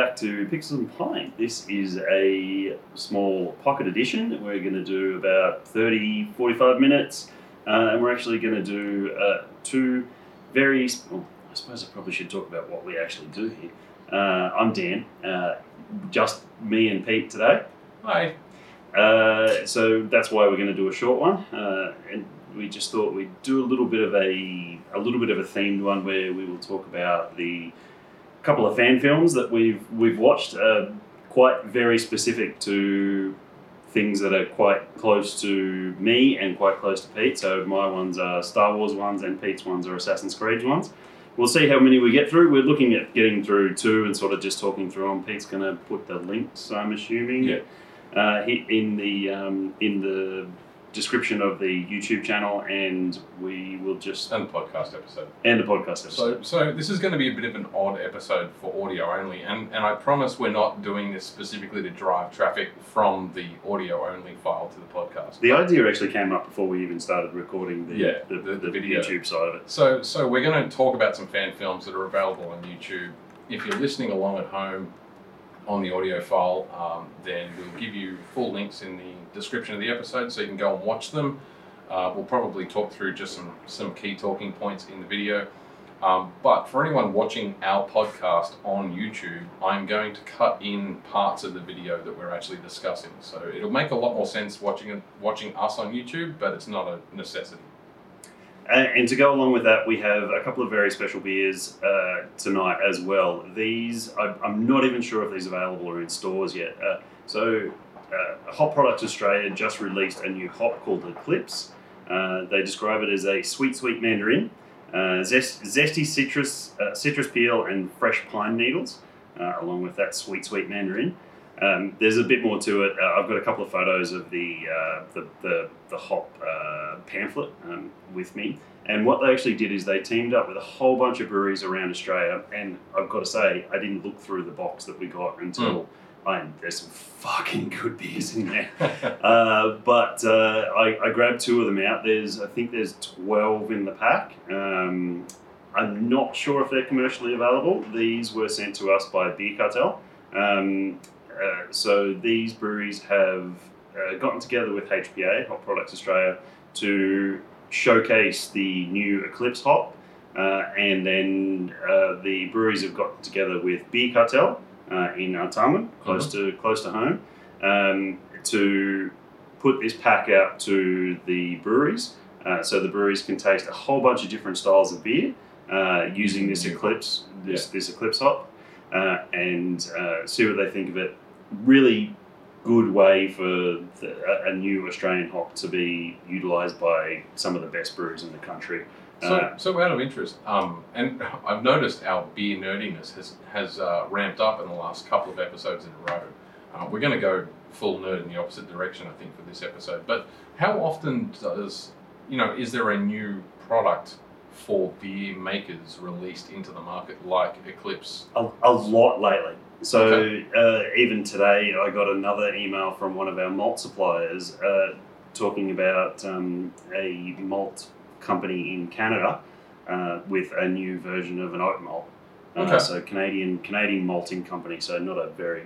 back to Pixels and Pine. This is a small pocket edition. We're going to do about 30, 45 minutes, uh, and we're actually going to do uh, two very. Well, I suppose I probably should talk about what we actually do here. Uh, I'm Dan, uh, just me and Pete today. Hi. Uh, so that's why we're going to do a short one, uh, and we just thought we'd do a little bit of a a little bit of a themed one where we will talk about the couple of fan films that we've we've watched, uh, quite very specific to things that are quite close to me and quite close to Pete. So my ones are Star Wars ones, and Pete's ones are Assassin's Creed ones. We'll see how many we get through. We're looking at getting through two and sort of just talking through them. Pete's going to put the links, I'm assuming, Yeah. uh, in the um, in the description of the YouTube channel, and we will just And the podcast episode. and the podcast episode. So, so this is going to be a bit of an odd episode for audio only, and, and I promise we're not doing this specifically to drive traffic from the audio only file to the podcast. the idea actually came up before we even started recording the, Yeah, the, the- the. YouTube side of it. So, so we're going to talk about some fan films that are available on YouTube. If you're listening along at home on the audio file, um, then we'll give you full links in the description of the episode, so you can go and watch them. Uh, we'll probably talk through just some some key talking points in the video. Um, but for anyone watching our podcast on YouTube, I'm going to cut in parts of the video that we're actually discussing. So it'll make a lot more sense watching watching us on YouTube, but it's not a necessity. And, and to go along with that, we have a couple of very special beers uh, tonight as well. These, I, I'm not even sure if these are available or in stores yet. Uh, so, uh, Hop Products Australia just released a new hop called Eclipse. Uh, they describe it as a sweet, sweet mandarin, uh, zest, zesty citrus, uh, citrus peel, and fresh pine needles, along with that sweet, sweet mandarin. Um, there's a bit more to it. Uh, I've got a couple of photos of the uh, the, the, the hop uh, pamphlet um, with me. And what they actually did is they teamed up with a whole bunch of breweries around Australia. And I've got to say, I didn't look through the box that we got until I there's some fucking good beers in there. Uh, but uh, I, I grabbed two of them out. There's I think there's twelve in the pack. Um, I'm not sure if they're commercially available. These were sent to us by Beer Cartel. Um, uh, so these breweries have uh, gotten together with HPA, Hop Products Australia, to showcase the new Eclipse hop. Uh, and then uh, the breweries have gotten together with Beer Cartel uh, in Artarmon, close to close to home, um, to put this pack out to the breweries, uh, so the breweries can taste a whole bunch of different styles of beer uh, using this Eclipse, this this Eclipse hop, uh, and uh, see what they think of it. Really good way for the, a, new Australian hop to be utilised by some of the best brewers in the country. So, Uh, so out of interest, um, and I've noticed our beer nerdiness has has uh, ramped up in the last couple of episodes in a row. Uh, we're going to go full nerd in the opposite direction, I think, for this episode. But how often does you know is there a new product for beer makers released into the market like Eclipse? a, a lot lately. So Okay. uh, even today, I got another email from one of our malt suppliers uh, talking about um, a malt company in Canada uh, with a new version of an oat malt. Uh, Okay. So Canadian Canadian malting company. So not a very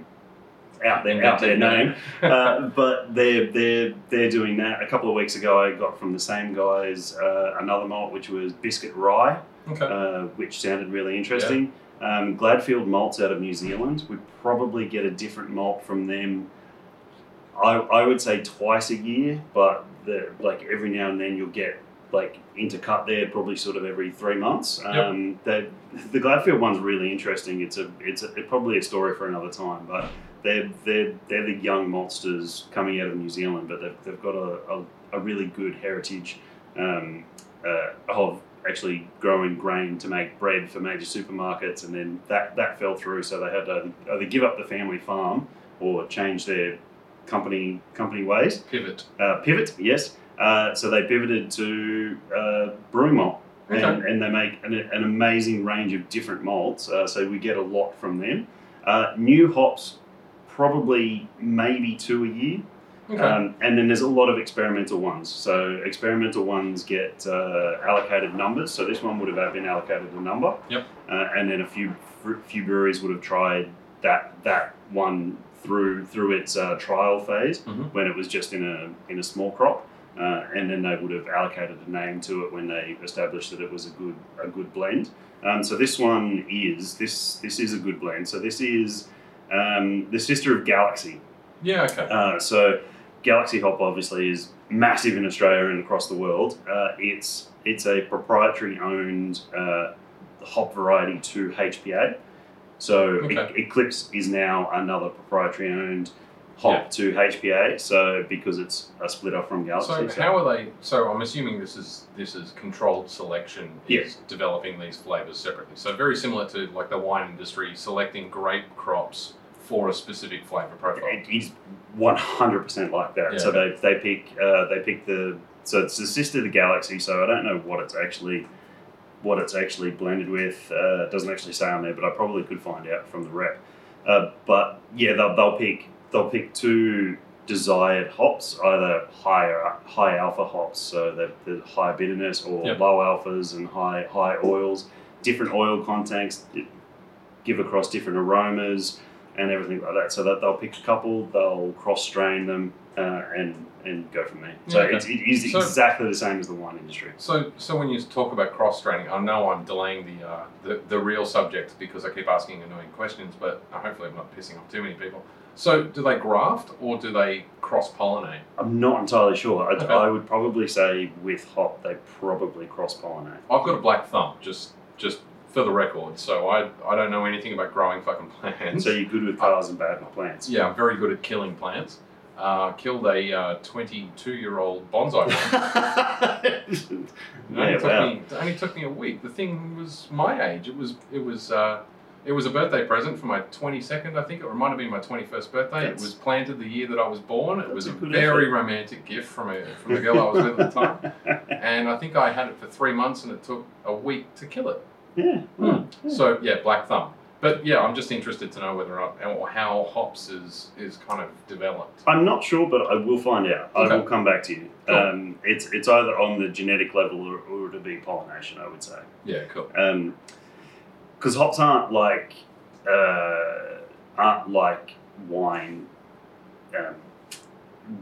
out there out there name, uh, but they're they're they're doing that. A couple of weeks ago, I got from the same guys uh, another malt which was biscuit rye okay. uh, which sounded really interesting. Um, Gladfield malts out of New Zealand. We probably get a different malt from them. I, I would say twice a year, but the, like every now and then you'll get like intercut there, probably sort of every three months. Um, the the Gladfield one's really interesting. It's a it's a, it's probably a story for another time, but they're they're they're the young monsters coming out of New Zealand, but they've, they've got a, a, a really good heritage um, uh, of actually growing grain to make bread for major supermarkets, and then that that fell through, so they had to either give up the family farm or change their company company ways. Pivot. Uh, pivot, yes. Uh, so they pivoted to uh, brewing malt, and, Okay. and they make an, an amazing range of different malts. Uh, so we get a lot from them. Uh, new hops, probably maybe two a year. Okay. Um, and then there's a lot of experimental ones. So experimental ones get uh, allocated numbers. So this one would have been allocated a number. Yep. Uh, and then a few few breweries would have tried that that one through through its uh, trial phase Mhm. when it was just in a in a small crop, uh, and then they would have allocated a name to it when they established that it was a good a good blend. Um, so this one is this this is a good blend. So this is um, the sister of Galaxy. Yeah, okay. Uh, so Galaxy Hop obviously is massive in Australia and across the world. Uh, it's it's a proprietary owned uh, hop variety to HPA. So Okay. Eclipse is now another proprietary owned hop to HPA. So because it's a splitter from Galaxy. So how are they? So I'm assuming this is this is controlled selection. Yes. Is developing these flavors separately. So very similar to like the wine industry selecting grape crops for a specific flavor profile. It is one hundred percent like that. Yeah. So they they pick uh, they pick the so it's the sister of the galaxy. So I don't know what it's actually what it's actually blended with. Uh, it doesn't actually say on there, but I probably could find out from the rep. Uh, but yeah, they'll, they'll pick they'll pick two desired hops, either higher high alpha hops, so the, the high bitterness, or Yep. low alphas and high high oils. Different oil contents give across different aromas and everything like that. So that they'll pick a couple, they'll cross strain them, uh, and and go from there. So okay. it's, it is So- exactly the same as the wine industry. So, so when you talk about cross training, I know I'm delaying the, uh, the the real subject because I keep asking annoying questions, but hopefully I'm not pissing off too many people. So, do they graft or do they cross pollinate? I'm not entirely sure. I, Okay. I would probably say with hop they probably cross pollinate. I've got a black thumb, just just for the record. So I I don't know anything about growing fucking plants. So you're good with cars and bad with plants. yeah, I'm very good at killing plants. Uh, killed a uh, 22 year old bonsai plant. It only, yeah, took wow. me, only took me a week. The thing was my age. It was it was uh, it was a birthday present for my 22nd, I think. It might have been my 21st birthday. That's- it was planted the year that I was born. It was a a, very effort. romantic gift from a from the girl I was with at the time. And I think I had it for three months, and it took a week to kill it. yeah. well, yeah. So yeah, black thumb. But yeah, I'm just interested to know whether or, not, or how hops is is kind of developed. I'm not sure, but I will find out. I Okay. will come back to you. Cool. Um, it's it's either on the genetic level or, or it'll be pollination. I would say. Yeah, cool. Because hops aren't like uh, aren't like wine um,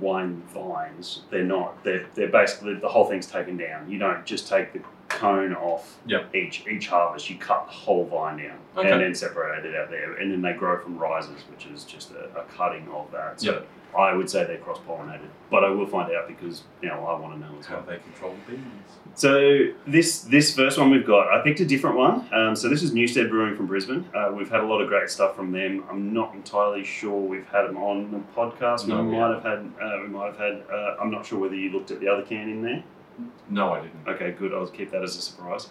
wine vines. They're not. They're they're basically the whole thing's taken down. You don't just take the cone off Yep. each each harvest. You cut the whole vine down Okay. and then separate it out there, and then they grow from risers, which is just a, a cutting of that. So Yep. I would say they're cross pollinated, but I will find out because know I want to know as How well. they control the bees. So this this first one we've got, I picked a different one. Um, so this is Newstead Brewing from Brisbane. Uh, we've had a lot of great stuff from them. I'm not entirely sure we've had them on the podcast. No, we we might have had. Uh, we might have had. Uh, I'm not sure whether you looked at the other can in there. No, I didn't. Okay, good. I'll keep that as a surprise.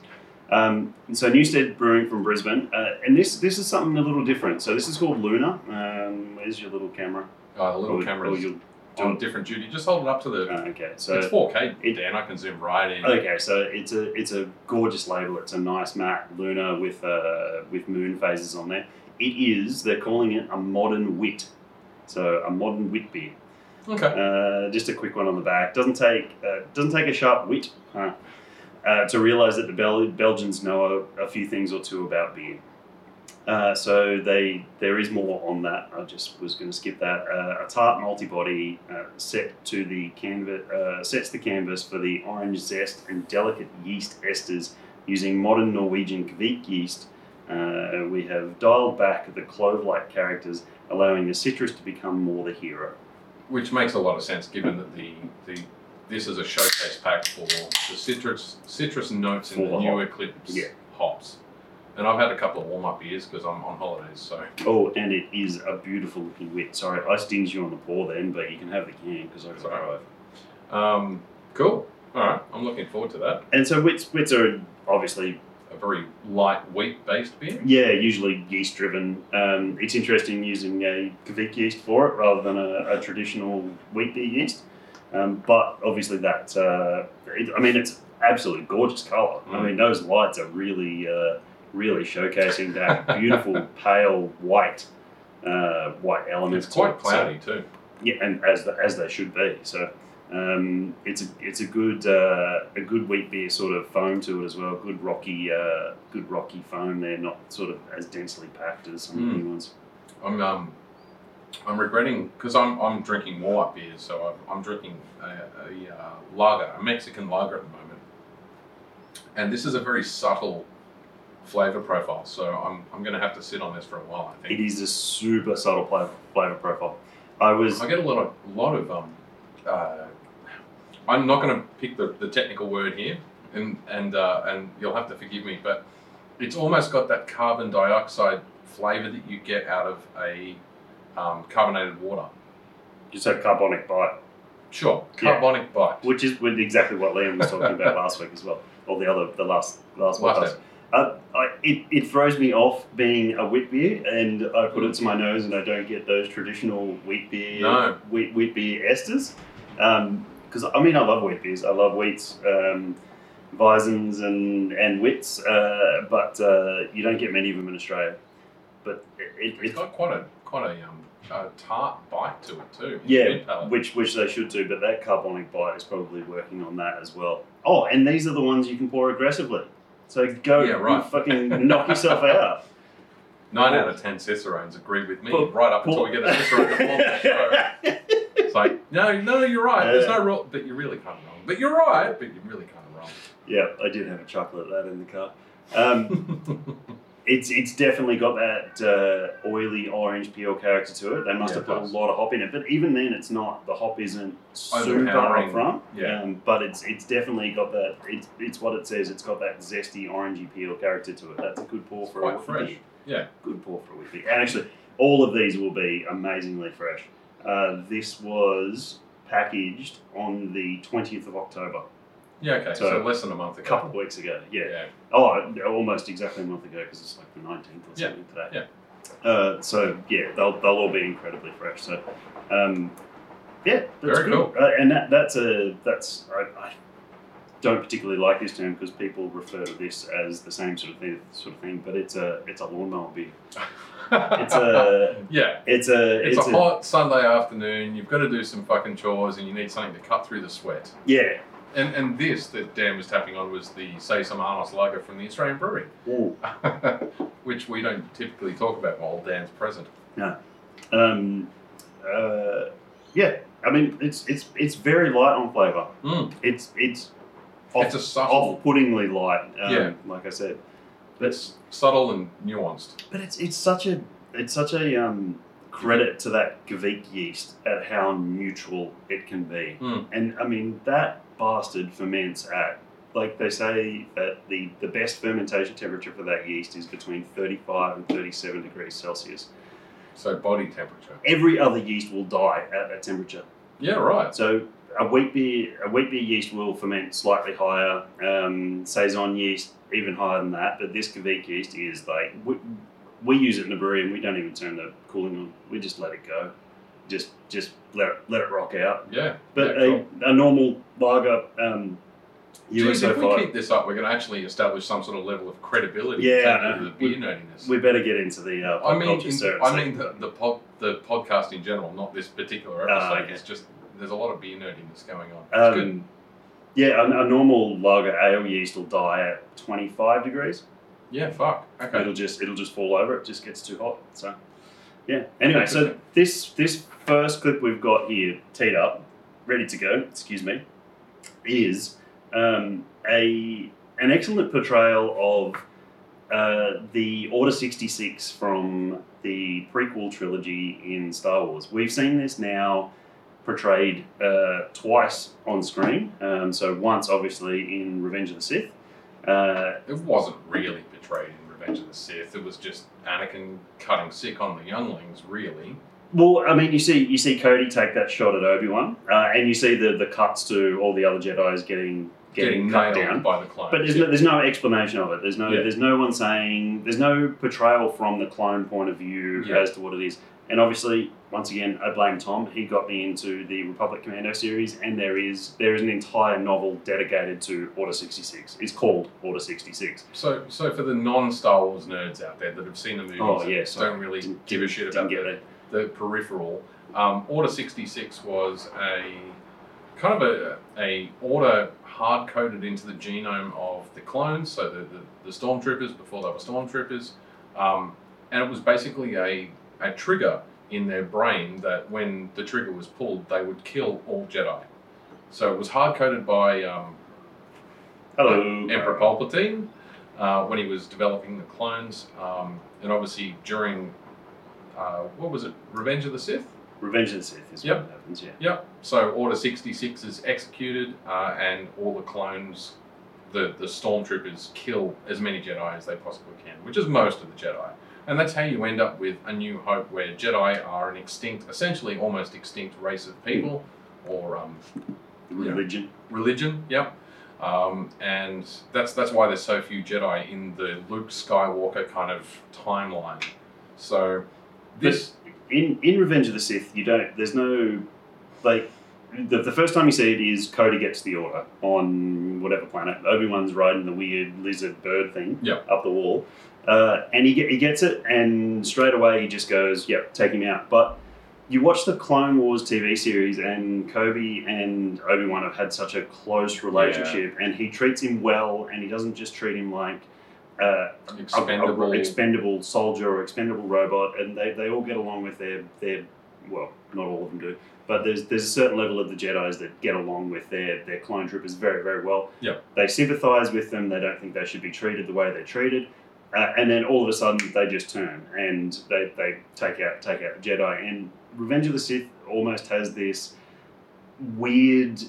Um, so Newstead Brewing from Brisbane, uh, and this this is something a little different. So this is called Luna. Um, where's your little camera? The little Or- camera's or you'll on different duty. Just hold it up to the. Uh, okay, so it's 4K, it- Dan. I can zoom right in. Okay, so it's a it's a gorgeous label. It's a nice matte Luna with uh, with moon phases on there. It is they're calling it a modern wit, so a modern wit beer. Okay. Uh, just a quick one on the back. Doesn't take uh, doesn't take a sharp wit huh, uh, to realise that the Bel- Belgians know a, a few things or two about beer. Uh, so they there is more on that. I just was going to skip that. Uh, a tart multi-body uh, set to the canvas uh, sets the canvas for the orange zest and delicate yeast esters using modern Norwegian Kveik yeast. Uh, we have dialed back the clove-like characters, allowing the citrus to become more the hero. Which makes a lot of sense given that the, the this is a showcase pack for the citrus citrus notes in the the new hop. Eclipse Yeah. hops. And I've had a couple of warm up beers because I'm on holidays. So Oh, and it is a beautiful looking wit. Sorry, I stinged you on the paw then, but you can have the can because I got Sorry. drive. um, cool. All right, I'm looking forward to that. And so wits, wits are obviously, A very light wheat based beer. yeah, usually yeast driven. Um, it's interesting using a Kveik yeast for it rather than a, a traditional wheat beer yeast. Um, but obviously that, uh, it, I mean, it's absolutely gorgeous color. I Mm. mean, those lights are really, uh, really showcasing that beautiful pale white, uh, white element. It's quite it. So- cloudy too. Yeah, and as the, as they should be. So um, it's a it's a good uh, a good wheat beer sort of foam to it as well. Good rocky uh, good rocky foam. They're not sort of as densely packed as some of the Mm. new ones. I'm um, I'm regretting because I'm I'm drinking more white beers, so I'm, I'm drinking a, a uh, lager, a Mexican lager at the moment, and this is a very subtle flavor profile. So I'm I'm going to have to sit on this for a while. I think it is a super subtle flavor, flavor profile. I was I get a lot of lot of um, uh, I'm not going to pick the, the technical word here, and and uh, and you'll have to forgive me, but it's almost got that carbon dioxide flavor that you get out of a um, carbonated water. You a carbonic bite, Sure, Yeah. carbonic bite. which is exactly what Liam was talking about last week as well, or the other, the last last Last podcast. Uh, I, it, it throws me off being a wheat beer, and I put it to my nose, and I don't get those traditional wheat beer No. wheat, wheat beer esters. Because I mean, I love wheat beers. I love wheats, um, and and wits, uh, but uh, you don't get many of them in Australia. But it, It's it got quite a quite a, um, a tart bite to it too. Yeah, which which they should do, but that carbonic bite is probably working on that as well. Oh, and these are the ones you can pour aggressively. So go Yeah, right. fucking knock yourself out. Nine out of ten Cicerones agree with me right up until we get a Cicero to form the show. It's like, no, no, you're right. There's no rule, but you're really kind of wrong. But you're right, but you're really kind of wrong. yeah, I did have a chuckle at that in the car. Um. it's it's definitely got that uh, oily orange peel character to it. They must Yeah, have put a lot of hop in it, but even then, it's not. The hop isn't super Overpowering. up front. Yeah. Um, but it's it's definitely got that. It's it's what it says. It's got that zesty orangey peel character to it. That's a good pour for a quite whiskey fresh. beer. Yeah. good pour for a whiskey. And actually, all of these will be amazingly fresh. Uh, this was packaged on the 20th of October, Yeah, okay. So, So, less than a month a couple of weeks ago. Yeah. Yeah. Oh, almost exactly a month ago because it's like the 19th or Yeah, something today. Uh, so, yeah, they'll, they'll all be incredibly fresh. So, um, yeah, that's Very good. Uh, and that, that's a, that's, I, I don't particularly like this term because people refer to this as the same sort of thing, sort of thing, but it's a, it's a lawnmower beer. It's a, yeah. it's a, It's, a hot Sunday afternoon. You've got to do some fucking chores, and you need something to cut through the sweat. yeah. And and this that Dan was tapping on was the Say Some Arnos lager from the Australian Brewery, Ooh. which we don't typically talk about while Dan's present. Yeah. Um, uh, yeah, I mean it's it's it's very light on flavour. Mm. It's it's off, It's a subtle, off-puttingly light. Um, Yeah. like I said, but it's subtle and nuanced. but it's it's such a it's such a um, credit to that Kveik yeast at how neutral it can be. Mm. And I mean that bastard ferments at like they say that the the best fermentation temperature for that yeast is between 35 and 37 degrees Celsius. So body temperature. Every other yeast will die at that temperature. Yeah, right. So a wheat beer, a wheat beer yeast will ferment slightly higher. Um, saison yeast even higher than that, but this Kveik yeast is like we, we use it in the brewery and we don't even turn the cooling on. We just let it go, just just let it let it rock out. Yeah. But yeah, cool. a, a normal lager, um, Geez, if we keep this up, we're going to actually establish some sort of level of credibility Yeah, in I terms of the beer nerdiness. we better get into the uh, I mean, culture in, sir- I mean the, the pod, the podcast in general, not this particular Ah, episode. okay. It's just there's a lot of beer nerdiness going on. It's good. Um, yeah, a, a normal lager ale yeast will die at twenty five degrees. Yeah, fuck. Okay. It'll just it'll just fall over. It just gets too hot. So yeah. Anyway, so this this first clip we've got here teed up, ready to go. Excuse me, is um, a an excellent portrayal of uh, the Order sixty six from the prequel trilogy in Star Wars. We've seen this now portrayed uh, twice on screen. Um, so once, obviously, in Revenge of the Sith. Uh, It wasn't really portrayed Revenge of the Sith. It was just Anakin cutting sick on the younglings, really. Well, I mean, you see, you see Cody take that shot at Obi Wan, uh, and you see the, the cuts to all the other Jedi's getting getting, cut nailed down. by the clones. But there's no, there's no explanation of it. There's no Yeah. there's no one saying there's no portrayal from the clone point of view Yeah. as to what it is. And obviously, once again, I blame Tom. He got me into the Republic Commando series, and there is there is an entire novel dedicated to Order sixty six. It's called Order sixty six. so, so for the non-Star Wars nerds out there that have seen the movies, Oh, and yeah, sorry. don't really Didn't- give a shit about get the, it. the peripheral. Um, order 66 was a kind of a, a order hard coded into the genome of the clones, so the, the, the stormtroopers before they were stormtroopers. Um, and it was basically a, a trigger in their brain that when the trigger was pulled, they would kill all Jedi. So it was hard coded by um, Hello, Emperor Palpatine uh, when he was developing the clones, um, and obviously during uh, what was it, Revenge of the Sith? Revenge of the Sith is Yep. what happens. Yeah. Yep. So Order 66 is executed, uh, and all the clones, the, the stormtroopers, kill as many Jedi as they possibly can, which is most of the Jedi. And that's how you end up with A New Hope, where Jedi are an extinct, essentially almost extinct race of people, or um. Religion. religion. Yep. Um, and that's that's why there's so few Jedi in the Luke Skywalker kind of timeline. So this, in in Revenge of the Sith, you don't. There's no like the, the first time you see it is Cody gets the order on whatever planet. Obi Wan's riding the weird lizard bird thing Yep. up the wall, uh, and he he gets it, and straight away he just goes, "Yep, take him out." But you watch the Clone Wars TV series, and Cody and Obi Wan have had such a close relationship, and he treats him well, and he doesn't just treat him like. Uh, a- a- expendable. a expendable soldier or expendable robot, and they, they all get along with their their well, not all of them do, but there's there's a certain level of the Jedi's that get along with their their clone troopers very very well. Yeah. They sympathise with them. They don't think they should be treated the way they're treated, uh, and then all of a sudden they just turn and they, they take out take out the Jedi. And Revenge of the Sith almost has this weird.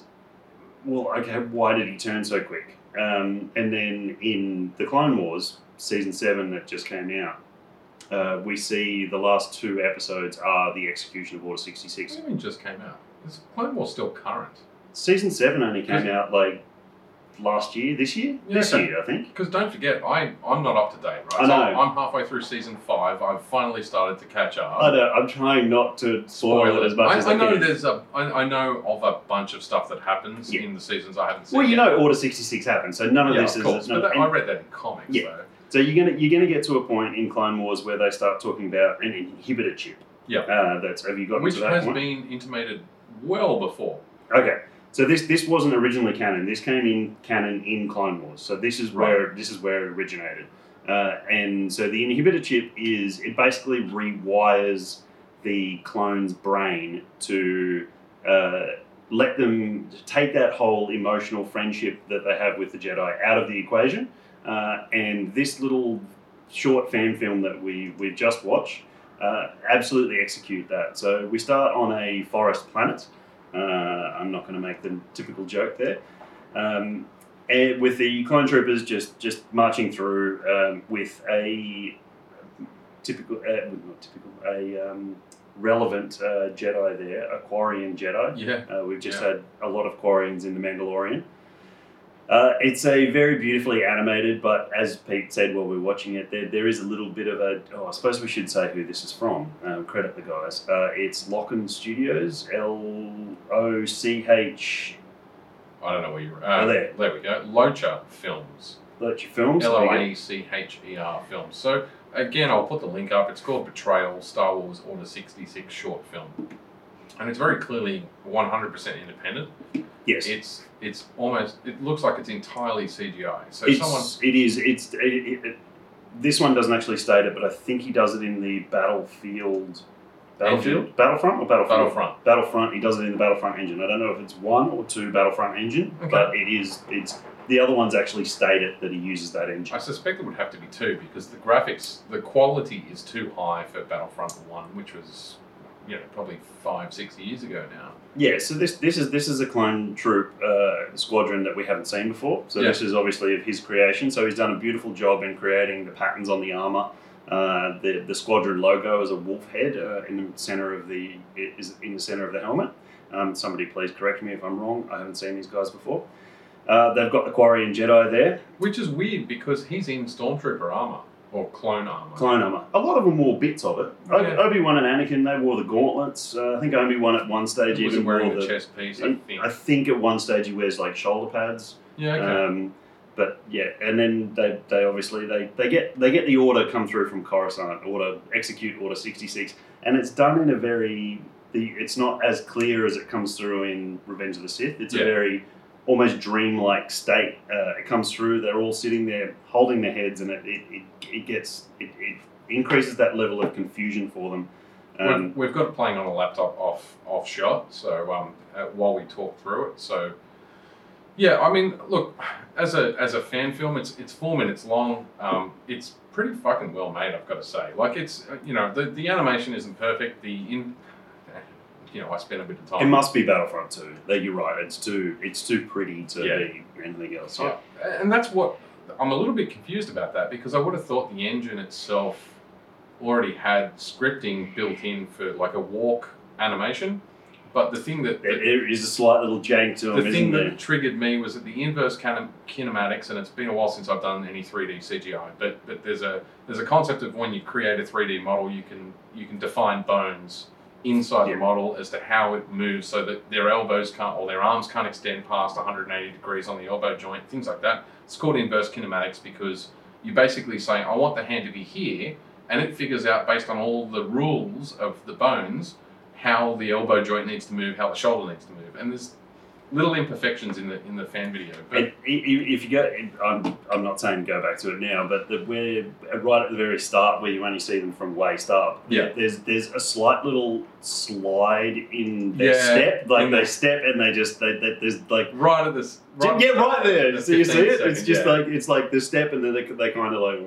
Well, okay, why did he turn so quick? Um, and then in the Clone Wars season seven that just came out, uh, we see the last two episodes are the execution of Order sixty six. What do you mean just came out? Is Clone Wars still current? Season seven only came out like last year, this year, Yeah, this okay. year, I think. Because don't forget, I I'm not up to date, right? I So know. I'm halfway through season five. I've finally started to catch up. I know, I'm trying not to spoil it as much I, as I I, know can. there's a I, I know of a bunch of stuff that happens Yeah. in the seasons I haven't seen. Well, you yet. know, Order sixty six happened, so none of yeah, this of is. course, no- but that, I read that in comics. Yeah. though. So you're gonna you're gonna get to a point in Clone Wars where they start talking about an inhibitor chip. Yeah. Uh, that's have you gotten which to that has point? been intimated well before. Okay. So this this wasn't originally canon. This came in canon in Clone Wars. So this is where this is where it originated. Uh, and so the inhibitor chip is it basically rewires the clone's brain to uh, let them take that whole emotional friendship that they have with the Jedi out of the equation. Uh, and this little short fan film that we we've just watched uh, absolutely execute that. So we start on a forest planet. Uh, I'm not going to make the typical joke there. Um, and with the clone troopers just just marching through um, with a typical, uh, not typical, a um, relevant uh, Jedi there, a Quarren Jedi. Yeah. Uh, we've just Yeah. had a lot of Quarrens in The Mandalorian. Uh, it's a very beautifully animated, but as Pete said while we were watching it, there, there is a little bit of a. Oh, I suppose we should say who this is from. Um, credit the guys. Uh, it's Locken Studios, L O C H. I don't know where you're. Uh, Oh, there. we go. Locha Films. Loach Films. L there O you. A E C H E R Films. So again, I'll put the link up. It's called Betrayal: Star Wars Order sixty six short film, and it's very clearly one hundred percent independent. Yes. It's it's almost it looks like it's entirely CGI. So it's, someone it is. It's. It, it, it- this one doesn't actually state it, but I think he does it in the Battlefield. Battlefield? Engine. Battlefront or Battlefield? Battlefront. Battlefront. He does it in the Battlefront engine. I don't know if it's one or two Battlefront engine, Okay. but it is. It's the other ones actually state it that he uses that engine. I suspect it would have to be two because the graphics, the quality is too high for Battlefront One, which was, you know, probably five, six years ago now. Yeah. So this this is this is a clone troop uh, squadron that we haven't seen before. So Yeah. this is obviously of his creation. So he's done a beautiful job in creating the patterns on the armor. Uh, the the squadron logo is a wolf head uh, in the center of the is in the center of the helmet. Um, somebody please correct me if I'm wrong. I haven't seen these guys before. Uh, they've got the Quarren Jedi there, Which is weird because he's in Stormtrooper armor or clone armor. clone armor. A lot of them wore bits of it. Yeah. Obi Wan and Anakin they wore the gauntlets. Uh, I think Obi Wan at one stage He even wearing wore the the. chest piece, I think. I think at one stage he wears like shoulder pads. yeah, okay. Um, but yeah, and then they, they obviously they, they get they get the order come through from Coruscant, order execute order sixty six, and it's done in a very the it's not as clear as it comes through in Revenge of the Sith. It's Yeah. a very almost dreamlike state. Uh, it comes through. They're all sitting there holding their heads, and it it, it, it gets it, it increases that level of confusion for them. Um, we've, we've got it playing on a laptop off off shot, so um, uh, while we talk through it, so yeah, I mean, look, as a as a fan film, it's it's four minutes long. Um, it's pretty fucking well made, I've got to say. Like it's uh, you know the the animation isn't perfect. The in you know I spent a bit of time. it must be Battlefront 2. That you're right. It's too it's too pretty to Yeah. be anything else. So, and that's what I'm a little bit confused about that because I would have thought the engine itself already had scripting built in for like a walk animation. But the thing that, there is a slight little jank to the them, thing that triggered me was that the inverse kin- kinematics, and it's been a while since I've done any 3D CGI. But but there's a there's a concept of when you create a 3D model, you can you can define bones inside Yeah. the model as to how it moves, so that their elbows can't or their arms can't extend past 180 degrees on the elbow joint, things like that. It's called inverse kinematics because you're basically say, I want the hand to be here, and it figures out based on all the rules of the bones how the elbow joint needs to move, how the shoulder needs to move, and there's little imperfections in the in the fan video. But And i- i- if you go, I'm, I'm not saying go back to it now, but the, where right at the very start, where you only see them from waist up, Yeah. there's there's a slight little slide in their Yeah, step, like they the- step and they just they, they there's like right at this, right yeah, right there. the So you see 15 it? It's just yeah. like it's like the step, and then they, they kind of like.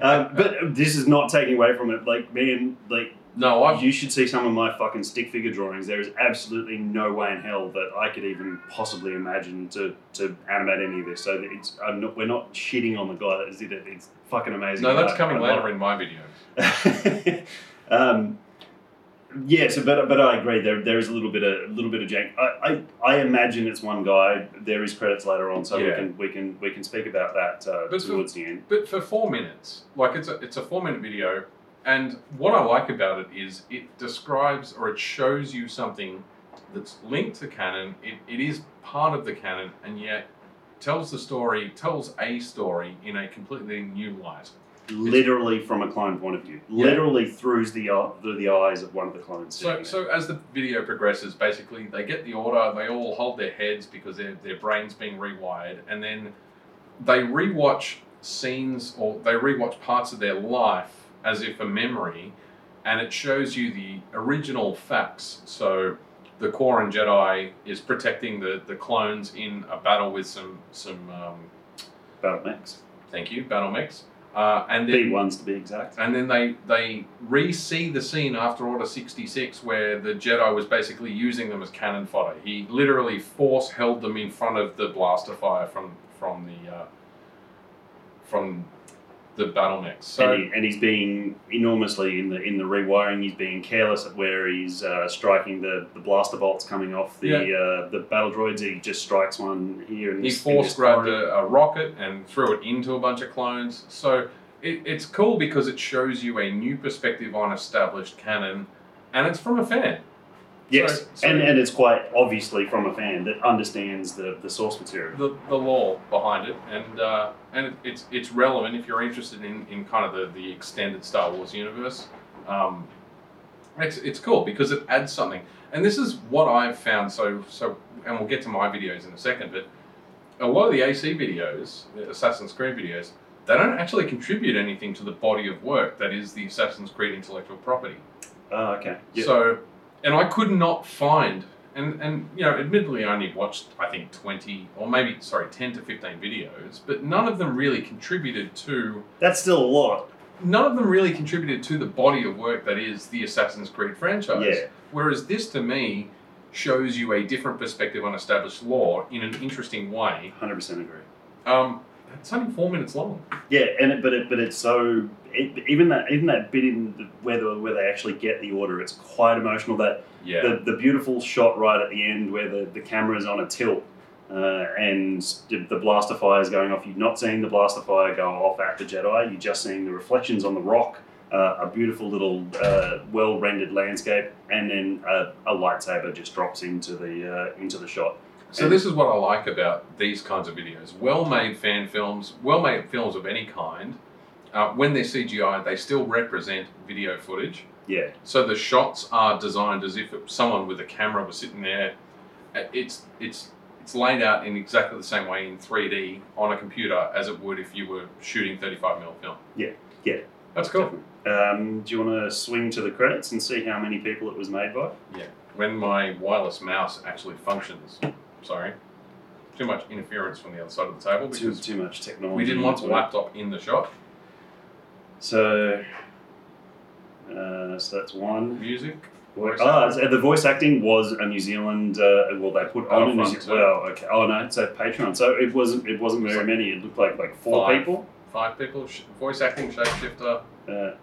Um, but this is not taking away from it. Like man, like no, I've you should see some of my fucking stick figure drawings. There is absolutely no way in hell that I could even possibly imagine to, to animate any of this. So it's I'm not, we're not shitting on the guy that did it. It's fucking amazing. no, that's I- coming I later in my video. um, yeah, so but but I agree. There there is a little bit of a little bit of jank. I, I, I imagine it's one guy. There is credits later on, so we can we can we can speak about that uh, But for- towards the end. But for four minutes, like it's a it's a four minute video, and what I like about it is it describes or it shows you something that's linked to canon. It, it is part of the canon, and yet tells the story, tells a story in a completely new light. Literally from a clone point of view, Yeah. literally through the through the eyes of one of the clones. So, so as the video progresses, basically they get the order, they all hold their heads because their their brain's being rewired, and then they rewatch scenes or they rewatch parts of their life as if a memory, and it shows you the original facts. So the Quarren Jedi is protecting the, the clones in a battle with some some um, Battle Max. thank you battle mechs, uh, and then B ones to be exact. and then they they re-see the scene after Order sixty six where the Jedi was basically using them as cannon fodder. He literally force held them in front of the blaster fire from from the uh, from the battle mechs. So and, he, and he's being enormously in the in the rewiring. He's being careless at where he's uh, striking the, the blaster bolts coming off the Yeah. uh, the battle droids. He just strikes one here. And he force grabbed a, a rocket and threw it into a bunch of clones. So it, it's cool because it shows you a new perspective on established canon, and it's from a fan. Yes, So- so- and and it's quite obviously from a fan that understands the, the source material. the, the lore behind it, and uh, and it's it's relevant if you're interested in, in kind of the, the extended Star Wars universe. Um, it's, it's cool because it adds something, and this is what I've found. So so, and we'll get to my videos in a second, but a lot of the AC videos, the Assassin's Creed videos, they don't actually contribute anything to the body of work that is the Assassin's Creed intellectual property. Oh, okay. Yeah. So, and I could not find, and and you know, admittedly, I only watched I think twenty or maybe sorry, ten to fifteen videos, but none of them really contributed to. That's still a lot. None of them really contributed to the body of work that is the Assassin's Creed franchise. Yeah. Whereas this, to me, shows you a different perspective on established lore in an interesting way. Hundred percent agree. Um, it's only four minutes long. Yeah, and it, but it, but it's so it, even that even that bit in the, where the, where they actually get the order, it's quite emotional. That Yeah. the, the beautiful shot right at the end where the, the is on a tilt uh, and the, the blaster fire is going off. You're not seeing the blaster fire go off at the Jedi. You're just seeing the reflections on the rock. Uh, a beautiful little, uh, well rendered landscape, and then a, a lightsaber just drops into the uh, into the shot. So this is what I like about these kinds of videos. Well-made fan films, well-made films of any kind, uh, when they're CGI, they still represent video footage. Yeah, So the shots are designed as if someone with a camera was sitting there. Uh, It's it's it's laid out in exactly the same way in 3D on a computer as it would if you were shooting 35mm film. Yeah. Yeah. That's cool. Um, do you want to swing to the credits and see how many people it was made by? Yeah. When my wireless mouse actually functions, sorry, too much interference from the other side of the table Too, because too much technology. we didn't want the into it. laptop in the shot. So, uh, so that's one. Music. Voice oh, acting. so the voice acting was a New Zealand. Uh, well, they put on a New Battlefront Zealand. Well, okay. Oh no, it's a Patreon. So it wasn't. It wasn't very many. It looked like like four five. people. Five people. Sh- voice acting, shapeshifter, Uh,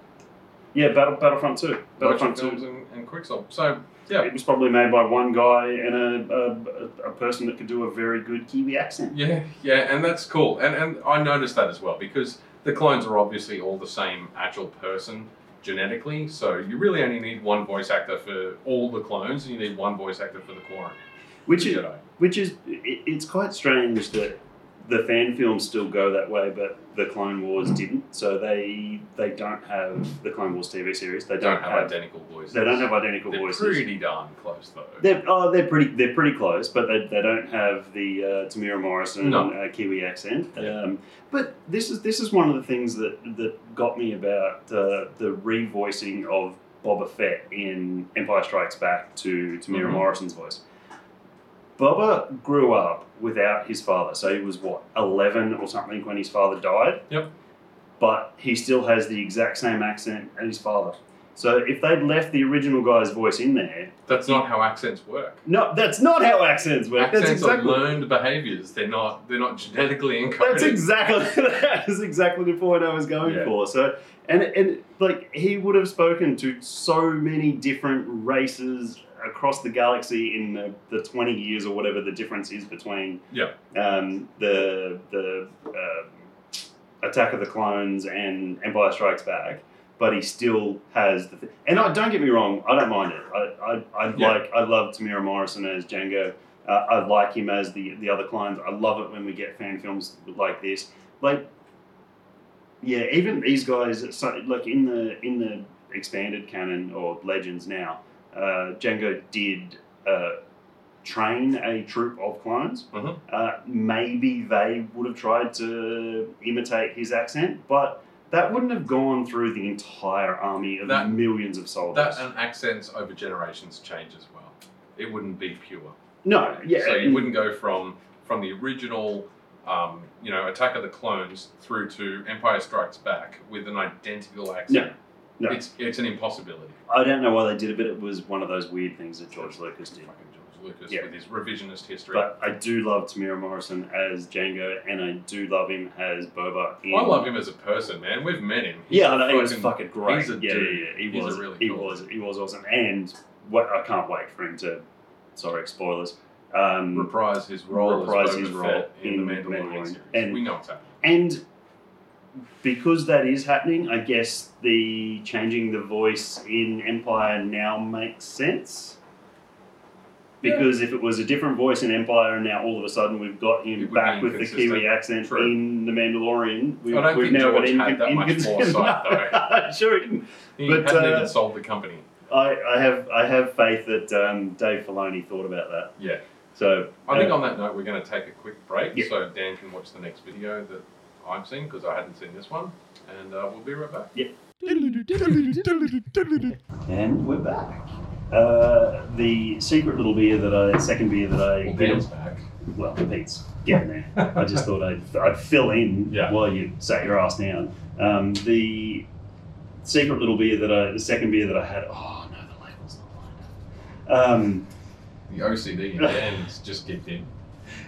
yeah, Battle Battlefront Two. motion Battlefront films, Two. and, and Quicksilver. So yeah, It was probably made by one guy and a, a, a person that could do a very good Kiwi accent. Yeah, yeah, and that's cool. And and I noticed that as well because the clones are obviously all the same actual person genetically. So you really only need one voice actor for all the clones, and you need one voice actor for the Quarren. Which is Jedi. which is it, it's quite strange that the fan films still go that way, but the Clone Wars didn't. So they they don't have the Clone Wars TV series. They They don't, don't have have identical voices. they don't have identical They're voices. pretty darn close though. They're, oh, they're pretty. They're pretty close, but they, they don't have the uh, Temuera Morrison No. uh, Kiwi accent. Yeah. Um, but this is this is one of the things that that got me about uh, the revoicing of Boba Fett in Empire Strikes Back to Temuera Mhm. Morrison's voice. Boba grew up without his father, so he was what eleven or something when his father died. Yep. But he still has the exact same accent as his father. So if they'd left the original guy's voice in there, That's not how accents work. no, that's not how accents work. Accents that's exactly. are learned behaviors. They're not. They're not genetically encoded. That's exactly that is exactly the point I was going Yeah. for. So, and and like he would have spoken to so many different races across the galaxy in the, the twenty years or whatever the difference is between Yeah. um, the the uh, Attack of the Clones and Empire Strikes Back. But he still has the, th- and I, don't get me wrong, I don't mind it. I, I, I Yeah. like, I love Temuera Morrison as Jango. Uh, I like him as the the other clones. I love it when we get fan films like this. Like, yeah, even these guys, so, like in the in the expanded canon or legends now, uh, Jango did uh, train a troop of clones. Mhm. Uh, maybe they would have tried to imitate his accent, but that wouldn't have gone through the entire army of That- millions of soldiers. That and accents over generations change as well. It wouldn't be pure. no, yeah, So you wouldn't go from from the original, um, you know, Attack of the Clones through to Empire Strikes Back with an identical accent. No. It's it's an impossibility. I don't know why they did it, but it was one of those weird things that George Lucas did. Fucking George Lucas Yeah. with his revisionist history. But I do love Temuera Morrison as Jango, and I do love him as Boba. In, I love him as a person, man. We've met him. He's Yeah, a I know, he was fucking- great. he's a yeah, dude. yeah, yeah, he He's a was. really he cool was. He was awesome, and what I can't wait for him to. Sorry, spoilers. Um, reprise his role reprise as Boba his Fett role in, in the Mandalorian, Mandalorian. series. And- we know it's happening. And because that is happening, I guess the changing the voice in Empire now makes sense. Because if it was a different voice in Empire, and now all of a sudden we've got him back with the. Kiwi accent True. in the Mandalorian, we, I don't we've think now George got had that much foresight, sure, he didn't. He But, hadn't uh, even sold the company. I, I have I have faith that um, Dave Filoni thought about that. Yeah. So I think uh, on that note, we're going to take a quick break Yeah. so Dan can watch the next video that I've seen because I hadn't seen this one. And uh, we'll be right back. Yeah. And we're back. Uh, the secret little beer that I second beer that I Well, Dan's back. well Pete's getting there. I just thought I'd, I'd fill in Yeah. while you sat your ass down. Um, the secret little beer that I the second beer that I had. Oh no, the label's not lined up. Um, The OCD in Dan's just kicked in.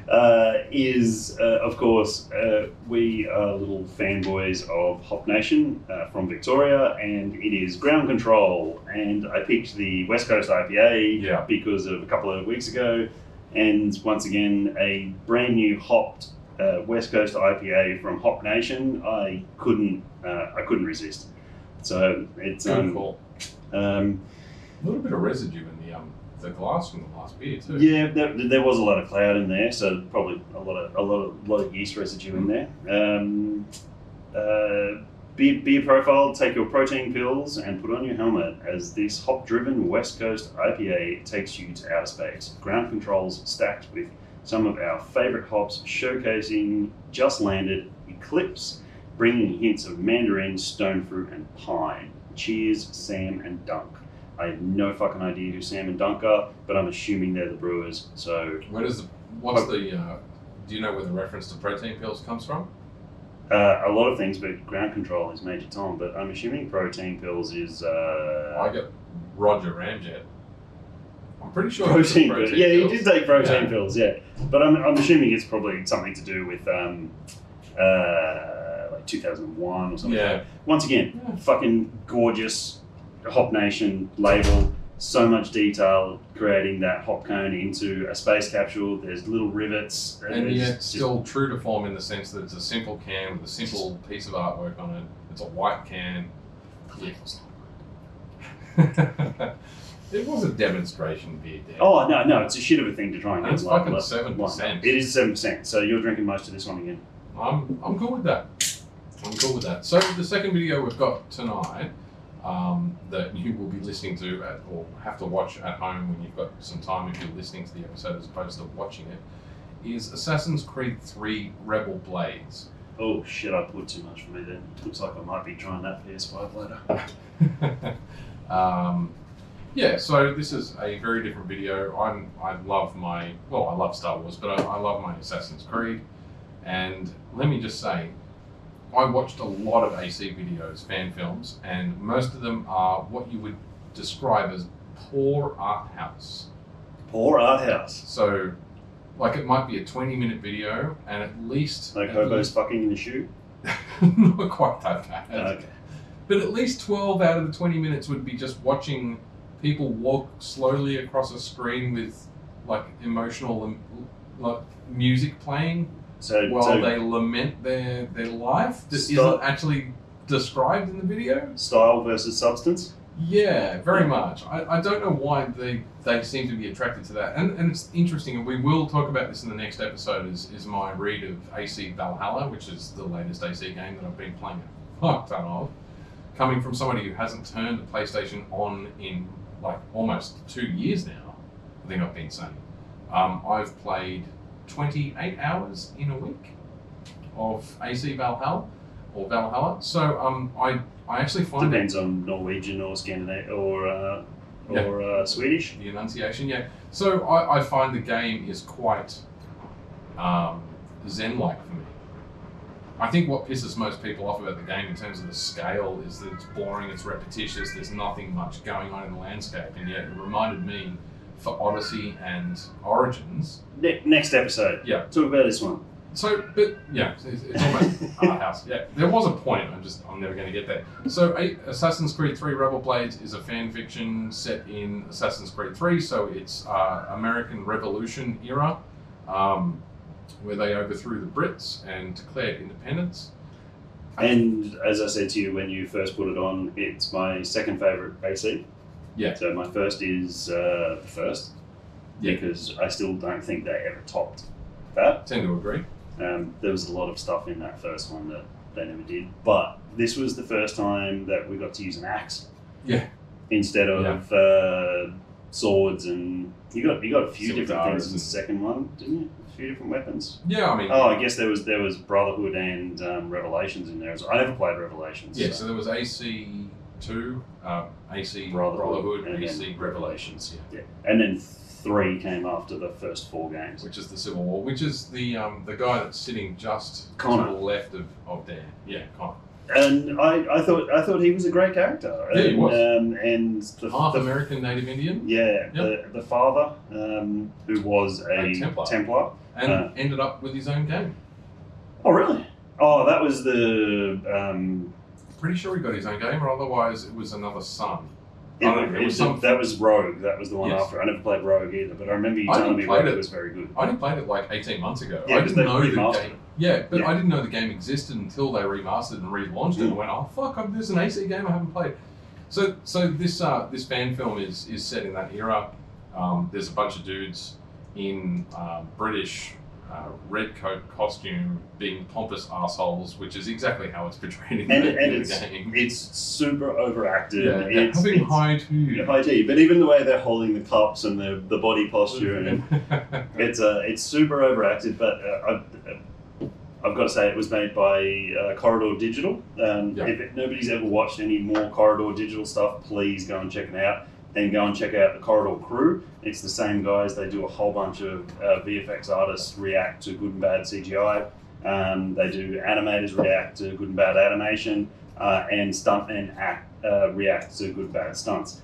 Uh, is, uh, of course, uh, we are little fanboys of Hop Nation uh, from Victoria, and it is Ground Control. And I picked the West Coast IPA Yeah. because of a couple of weeks ago, and once again, a brand new hopped uh, West Coast IPA from Hop Nation. I couldn't, uh, I couldn't resist. So it's um, call. um, A little bit of residue in the glass from the last beer too. Yeah, there, there was a lot of cloud in there, so probably a lot of a lot of lot of yeast residue in there. Um, uh, beer, beer profile: Take your protein pills and put on your helmet as this hop-driven West Coast IPA takes you to outer space. Ground controls stacked with some of our favorite hops, showcasing just landed Eclipse bringing hints of mandarin, stone fruit, and pine. Cheers, Sam and Dunk. I have no fucking idea who Sam and Dunk are, but I'm assuming they're the brewers. So Where does the what's the uh, do you know where the reference to protein pills comes from? uh, a lot of things, but ground control is Major Tom. But I'm assuming protein pills is uh, I got Roger Ramjet. I'm pretty sure protein. pills. Yeah, he did take protein Yeah. pills. Yeah, but I'm, I'm assuming it's probably something to do with um, uh, like 2001 or something. Yeah. Once again, Yeah. fucking gorgeous Hop Nation label. So much detail creating that hop cone into a space capsule. There's little rivets. And it's yet, just- still true to form in the sense that it's a simple can with a simple piece of artwork on it. It's a white can. it was a demonstration beer, Dan. Oh no, no, it's a shit of a thing to try and get It's like fucking 7%. It is seven percent. So you're drinking most of this one again. I'm, I'm cool with that. I'm cool with that. So the second video we've got tonight um, that you will be listening to at, or have to watch at home when you've got some time if you're listening to the episode as opposed to watching it is Assassin's Creed 3 Rebel Blades. Oh shit! I put too much for me then. Looks like I might be trying that PS5 later. um, yeah, so this is a very different video. I'm I love my well, I love Star Wars, but I, I love my Assassin's Creed. And let me just say, I watched a lot of AC videos, fan films, and most of them are what you would describe as poor art house. Poor art house. So, like it might be a 20 minute video, and at least Like at hobos fucking in the shoe. not quite that bad. Okay. But at least 12 out of the 20 minutes would be just watching people walk slowly across a screen with like emotional like music playing So, while so they lament their, their life This Stop. isn't actually described in the video. style versus substance. Yeah, very much. I, I don't know why they, they seem to be attracted to that. And, and it's interesting, and we will talk about this in the next episode, is, is my read of AC Valhalla, which is the latest AC game that I've been playing a fuck ton of. Coming from somebody who hasn't turned a PlayStation on in like almost two years now, I think I've been saying. Um, I've played 28 hours in a week of AC Valhalla or Valhalla. So um, I, I actually find it Depends on Norwegian or Scandinavian or uh, Yeah. or uh, Swedish. the enunciation. Yeah. So I, I find the game is quite um, zen-like for me. I think what pisses most people off about the game in terms of the scale is that it's boring, it's repetitious, there's nothing much going on in the landscape, and yet it reminded me for Odyssey and Origins. Ne- next episode. Yeah. Talk about this one. So, but yeah, it's, it's almost art house. Yeah, there was a point. I'm just, I'm never going to get there. So, Assassin's Creed 3 Rebel Blades is a fan fiction set in Assassin's Creed 3. So it's uh, American Revolution era, um, where they overthrew the Brits and declared independence. And as I said to you when you first put it on, it's my second favorite AC. Yeah. So my first is uh, the first. Yeah. Because I still don't think they ever topped that. Tend to agree. Um, there was a lot of stuff in that first one that they never did. But this was the first time that we got to use an axe. Yeah. Instead of uh, swords and you got you got a few different things in the second one, didn't you? A few different weapons. Yeah, I mean, Oh, I guess there was there was Brotherhood and um, Revelations in there. as well. I never played Revelations. yeah. So there was AC two, uh, AC Brotherhood, Brotherhood, and AC then Revelations. Yeah. yeah. And then three came after the first four games. which is the Civil War, which is the um, the guy that's sitting just Connor. to the left of, of Dan. Yeah, Connor. And I, I thought I thought he was a great character. Yeah, he and, was. Um, and the, Half the American Native Indian, Yeah, the, the father, um, who was a, A Templar. Templar. and Uh. ended up with his own game. Oh, really? Oh, that was the. Um, Pretty sure he got his own game, or otherwise it was another son. it, I don't know, it it- was some- that was Rogue. That was the one Yes. after. I never played Rogue either, but I remember you I telling me play Rogue it. was very good. I only played it like eighteen months ago. Yeah, I didn't know the game. Yeah, but Yeah. I didn't know the game existed until they remastered and relaunched it. And Mm. went, oh fuck, I'm- there's an AC game I haven't played. So, so this uh, this fan film is is set in that era. Um, there's a bunch of dudes in um, British uh, red coat costume being pompous assholes, which is exactly how it's portrayed in, And, the, and in it's the game. it's super overacted. yeah, they're it's, having it's high tea. high tea, but even the way they're holding the cups and the the body posture and It's uh, it's super overacted, but uh, I, uh, I've got to say it was made by uh, Corridor Digital. Um, Yeah. If nobody's ever watched any more Corridor Digital stuff, please go and check it out. And go and check out the Corridor Crew. It's the same guys. They do a whole bunch of uh, VFX artists react to good and bad CGI. Um, they do animators react to good and bad animation, uh, and stuntmen act, uh, react to good and bad stunts.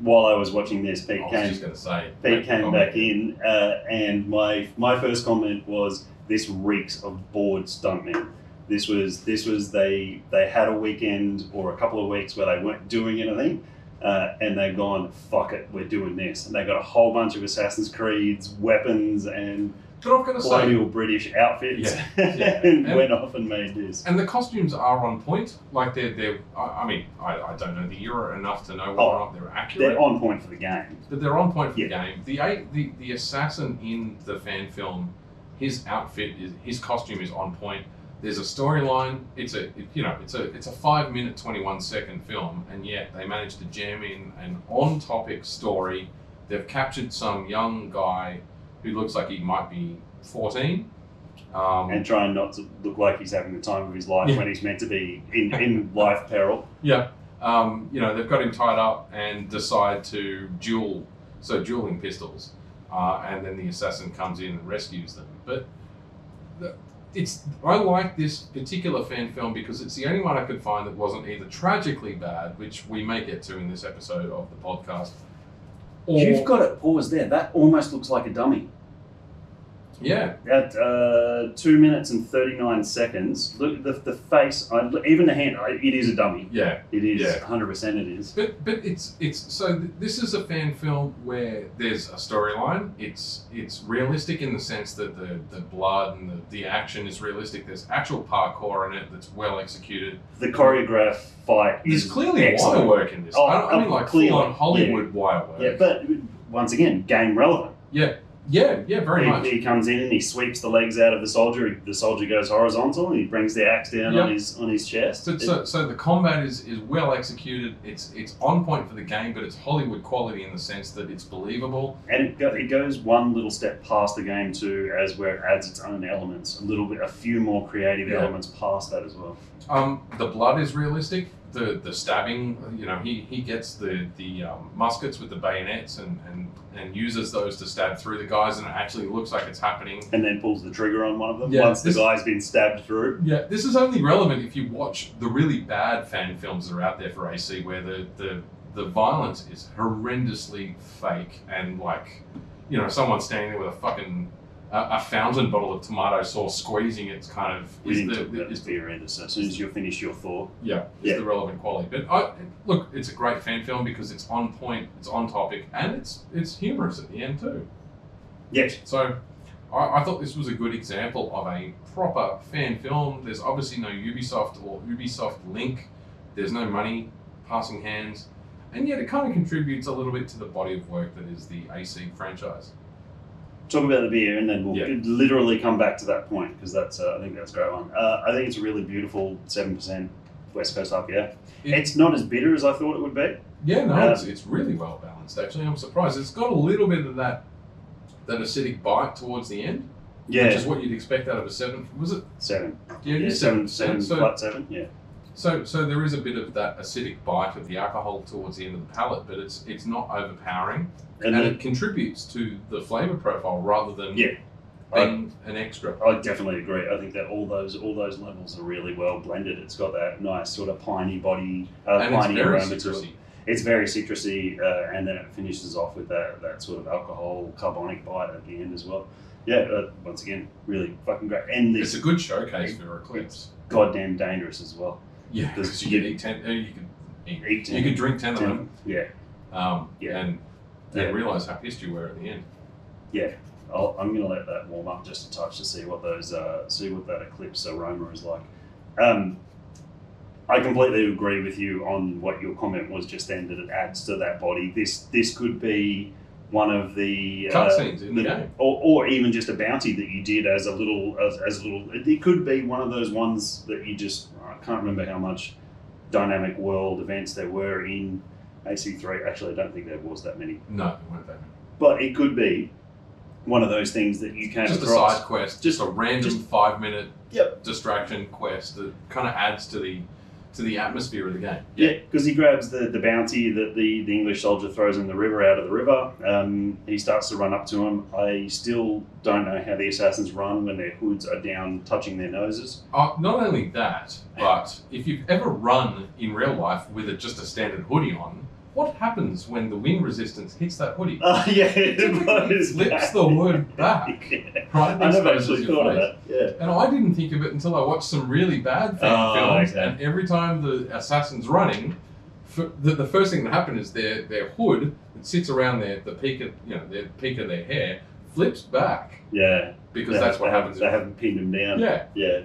While I was watching this, Pete came just say. Pete came back in, uh, and my my first comment was, "This reeks of bored stuntmen." This was this was they they had a weekend or a couple of weeks where they weren't doing anything, uh, and they've gone, "Fuck it, we're doing this." And they got a whole bunch of Assassin's Creeds weapons and But I'm going to say, colonial British outfits, Yeah, yeah. and And- went off and made this. and the costumes are on point. Like they're, they're I, I mean, I, I don't know the era enough to know whether or not they're accurate. They're on point for the game. But they're on point for Yeah. the game. The, a- the the assassin in the fan film, his outfit is his costume is on point. There's a storyline. It's a it- you know it's a it's a five minute twenty one second film, and yet they managed to jam in an on topic story. They've captured some young guy who looks like he might be fourteen. Um, And trying not to look like he's having the time of his life Yeah. when he's meant to be in, in life peril. Yeah. Um, you know, they've got him tied up and decide to duel, so dueling pistols. Uh, and then the assassin comes in and rescues them. But the, it's I like this particular fan film because it's the only one I could find that wasn't either tragically bad, which we may get to in this episode of the podcast, or You've got it paused there. That almost looks like a dummy. Yeah, At uh, two minutes and 39 seconds, look the, the face, I, even the hand, I, it is a dummy. yeah. It is, Yeah. 100% it is. But but it's it's so th- this is a fan film where there's a storyline. It's it's realistic in the sense that the, the blood and the, the action is realistic. There's actual parkour in it that's well executed. The choreographed fight There's is clearly excellent. wire work in this. Oh, I, I mean like clearly, full on Hollywood wire work. Yeah, but once again, game relevant. yeah, yeah, yeah, very he, much. he comes in and he sweeps the legs out of the soldier. The soldier goes horizontal and he brings the axe down Yeah. on his on his chest. So, so, so the combat is, is well executed. It's it's on point for the game, but it's Hollywood quality in the sense that it's believable. and it, go, it goes one little step past the game too, as where it adds its own elements, a little bit, a few more creative Yeah. elements past that as well. Um, the blood is realistic. The the stabbing, you know, he, he gets the the um, muskets with the bayonets and, and and uses those to stab through the guys, and it actually looks like it's happening. And then pulls the trigger on one of them Yeah, once this- the guy's been stabbed through. Yeah, this is only relevant if you watch the really bad fan films that are out there for AC, where the the the violence is horrendously fake and like, you know, someone standing there with a fucking a, a fountain bottle of tomato sauce squeezing it's kind of We is didn't the, talk about is this beer either, so as soon as you finish your thought. Yeah, it's Yeah. the relevant quality. But I, look, it's a great fan film because it's on point, it's on topic, and it's it's humorous at the end too. Yes, So I, I thought this was a good example of a proper fan film. There's obviously no Ubisoft or Ubisoft link. There's no money passing hands, and yet it kind of contributes a little bit to the body of work that is the AC franchise. Talk about the beer, and then we'll Yeah. literally come back to that point because that's uh, I think that's a great one. Uh, I think it's a really beautiful seven percent West Coast IPA. It- It's not as bitter as I thought it would be. Yeah, no, Um, it's, it's really well balanced. Actually, I'm surprised. It's got a little bit of that that acidic bite towards the end, Yeah, which is what you'd expect out of a seven. Was it? seven. Yeah, Yeah, seven, seven, So, flat seven. Yeah, So, so there is a bit of that acidic bite of the alcohol towards the end of the palate, but it's it's not overpowering, and and, then it contributes to the flavor profile rather than Yeah. I, being an extra. I definitely agree. I think that all those all those levels are really well blended. It's got that nice sort of piney body, uh, and it's piney very aroma to it. It's very citrusy, uh, and then it finishes off with that, that sort of alcohol carbonic bite at the end as well. Yeah, uh, once again, really fucking great. And this, It's a good showcase for Eclipse. goddamn dangerous as well. Yeah, Because because you could eat ten. Uh, you could eat, Eat you could drink ten of them, Yeah, um, Yeah. and Yeah. realize how pissed you were at the end. yeah. I'll, I'm going to let that warm up just a touch to see what those uh, see what that eclipse aroma is like. Um, I completely agree with you on what your comment was just then that it adds to that body. This this could be one of the uh, Cutscenes in the game. or, or even just a bounty that you did as a little as, as a little it could be one of those ones that you just I can't remember how much dynamic world events there were in AC3 actually I don't think there was that many No, it weren't that. many. but it could be one of those things that you came just a side quest, Just- just a random just- five minute Yep. distraction quest that kind of adds to the to the atmosphere of the game. Yeah, because he grabs the, the bounty that the, the English soldier throws in the river out of the river. Um, he starts to run up to him. I still don't know how the assassins run when their hoods are down, touching their noses. Uh, not only that, but if you've ever run in real life with a, just a standard hoodie on, what happens when the wind resistance hits that hoodie? Uh, yeah, it Typically, was it flips back. the hood back, Yeah. right? I never actually thought of that. Yeah. And I didn't think of it until I watched some really bad Oh, films. okay. And every time the assassin's running, f- the, the first thing that happens is their their hood that sits around their the peak of you know their peak of their hair flips back Yeah. because that's what happens. They haven't pinned him down. yeah, Yeah.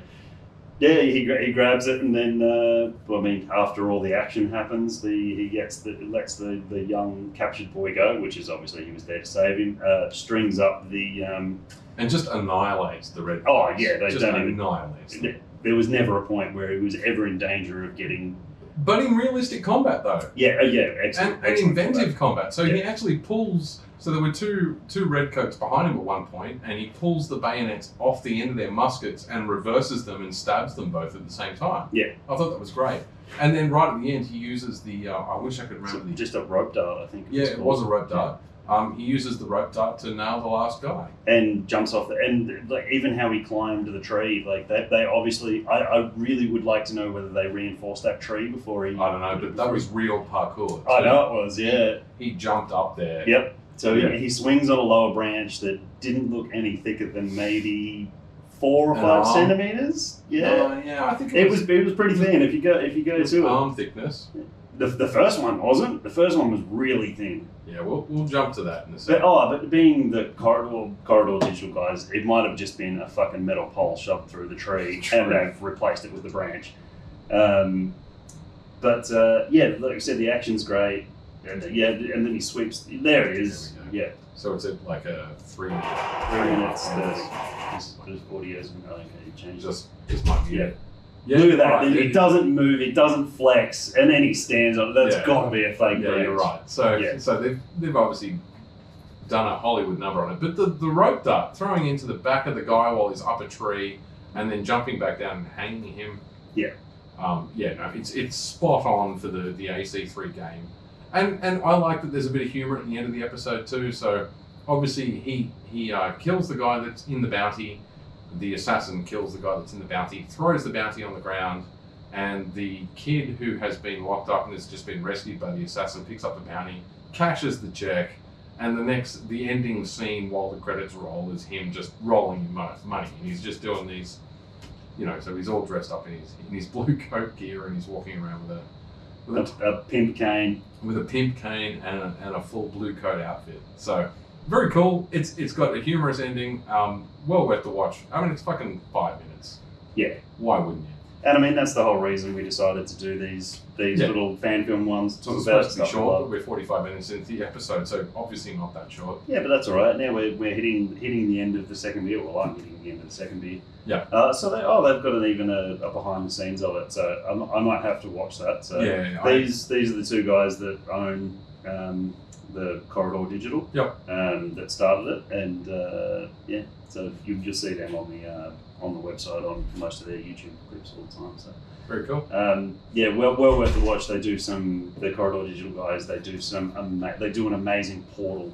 Yeah, he, he grabs it and then, uh, well, I mean, after all the action happens, the he gets the lets the, the young captured boy go, which is obviously he was there to save him. Uh, strings up the. Um, and just annihilates the red. Oh, Guards. yeah, they just don't annihilates. there was never a point where he was ever in danger of getting. But in realistic combat, though, Yeah, uh, yeah, excellent. and, and excellent inventive combat. So he actually pulls. So there were two two redcoats behind him at one point, and he pulls the bayonets off the end of their muskets and reverses them and stabs them both at the same time. Yeah. I thought that was great. And then right at the end, he uses the. Uh, I wish I could remember the. just a rope dart, I think. Yeah, it's it was a rope dart. Um, he uses the rope dart to nail the last guy. and jumps off the and like even how he climbed the tree like they, they obviously I, I really would like to know whether they reinforced that tree before he I don't know, but that was real parkour. I know it was yeah He jumped up there. yep so Yeah. he, he swings on a lower branch that didn't look any thicker than maybe four or five centimeters yeah Uh, yeah, I think it was it was pretty thin if you go if you go was to it arm thickness. the, the first one wasn't the first one was really thin Yeah, we'll, we'll jump to that in a But, second. oh, but being the corridor corridor digital guys, it might have just been a fucking metal pole shoved through the tree, True. and they've replaced it with the branch. Um, but uh, yeah, like I said, the action's great. And, uh, yeah, and then he sweeps. There it is. There Yeah, So it's at like a three minute. three minutes minutes. thirty. This, this audio isn't really going to change. Just, just might be Yeah. it. Yeah, Look at that. right, It, it- doesn't move. It doesn't flex, and then he stands on. it. That's Yeah. got to be a fake Yeah, you're right. So, Yeah. so they've, they've obviously done a Hollywood number on it. But the, the rope dart, throwing into the back of the guy while he's up a tree and then jumping back down and hanging him. Yeah. Um, yeah, no, it's it's spot on for the, the AC3 game. And and I like that there's a bit of humor at the end of the episode too. So obviously he he uh, kills the guy that's in the bounty. The assassin kills the guy that's in the bounty, throws the bounty on the ground, and the kid who has been locked up and has just been rescued by the assassin picks up the bounty, cashes the check, and the next the ending scene while the credits roll is him just rolling in money, and he's just doing these, you know, so he's all dressed up in his in his blue coat gear and he's walking around with a with a A, a pimp cane. with a pimp cane and a, and a full blue coat outfit. So very cool. It's it's got a humorous ending. Um, well worth the watch. I mean, it's fucking five minutes. Yeah. Why wouldn't you? And I mean, that's the whole reason we decided to do these these Yeah. little fan film ones. It's Talk supposed about to be short, but we're 45 minutes into the episode, so obviously not that short. Yeah, but that's all right. Now we're, we're hitting hitting the end of the second beer. Well, I'm hitting the end of the second beer. Yeah. Uh, so they oh they've got an even a, a behind the scenes of it. So I'm, I might have to watch that. So yeah, I, these these are the two guys that own um, the Corridor Digital. Yep. Um, that started it, and uh, yeah, so you just see them on the uh, on the website on most of their YouTube clips all the time. So. very cool. Um, yeah, well, well worth the watch. They do some the Corridor Digital guys. They do some ama- they do an amazing portal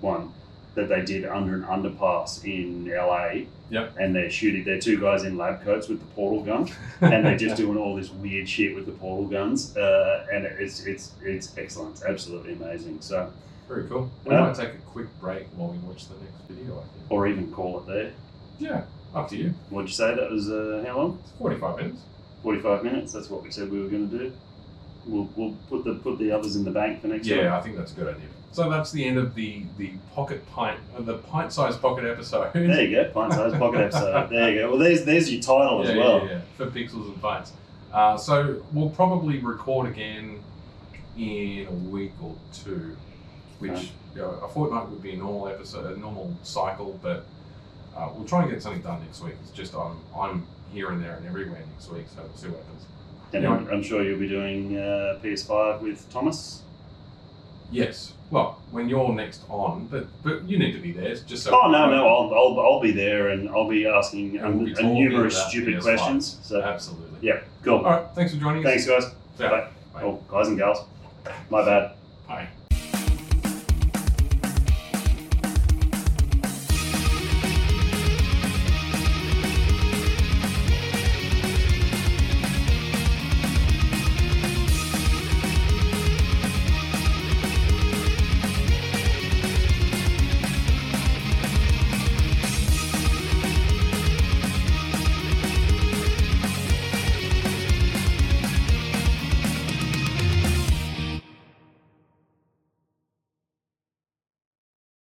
one that they did under an underpass in LA. Yep. And they're shooting. They're two guys in lab coats with the portal gun, and they're just doing all this weird shit with the portal guns. Uh, and it's it's it's excellent. It's absolutely amazing. So, very cool. We Uh, might take a quick break while we watch the next video. I think. or even call it there. Yeah, up to you. What'd you say? That was uh, how long? It's 45 minutes. Forty-five minutes. That's what we said we were going to do. We'll, we'll put the put the others in the bank for next time. Yeah, I think that's a good idea. So that's the end of the the pocket pint, uh, the pint-sized pocket episode. There you go, pint sized pocket episode. There you go. Well, there's there's your title yeah, as well. yeah, yeah, for pixels and pints. Uh, so we'll probably record again in a week or two, which Okay. you know, a fortnight would be a normal episode, a normal cycle, but uh, we'll try and get something done next week. It's just I'm I'm here and there and everywhere next week, so we'll see what happens. And. I'm, I'm sure you'll be doing uh, PS5 with Thomas. Yes. Well, when you're next on, but but you need to be there just so. Oh no, no, I'll, I'll, I'll be there and I'll be asking And we'll be um, numerous stupid PS5. questions. So Absolutely. yeah, cool. All right. Thanks for joining us. Thanks, guys. Yeah. Bye. Bye. Oh, guys and gals, my bad. Bye.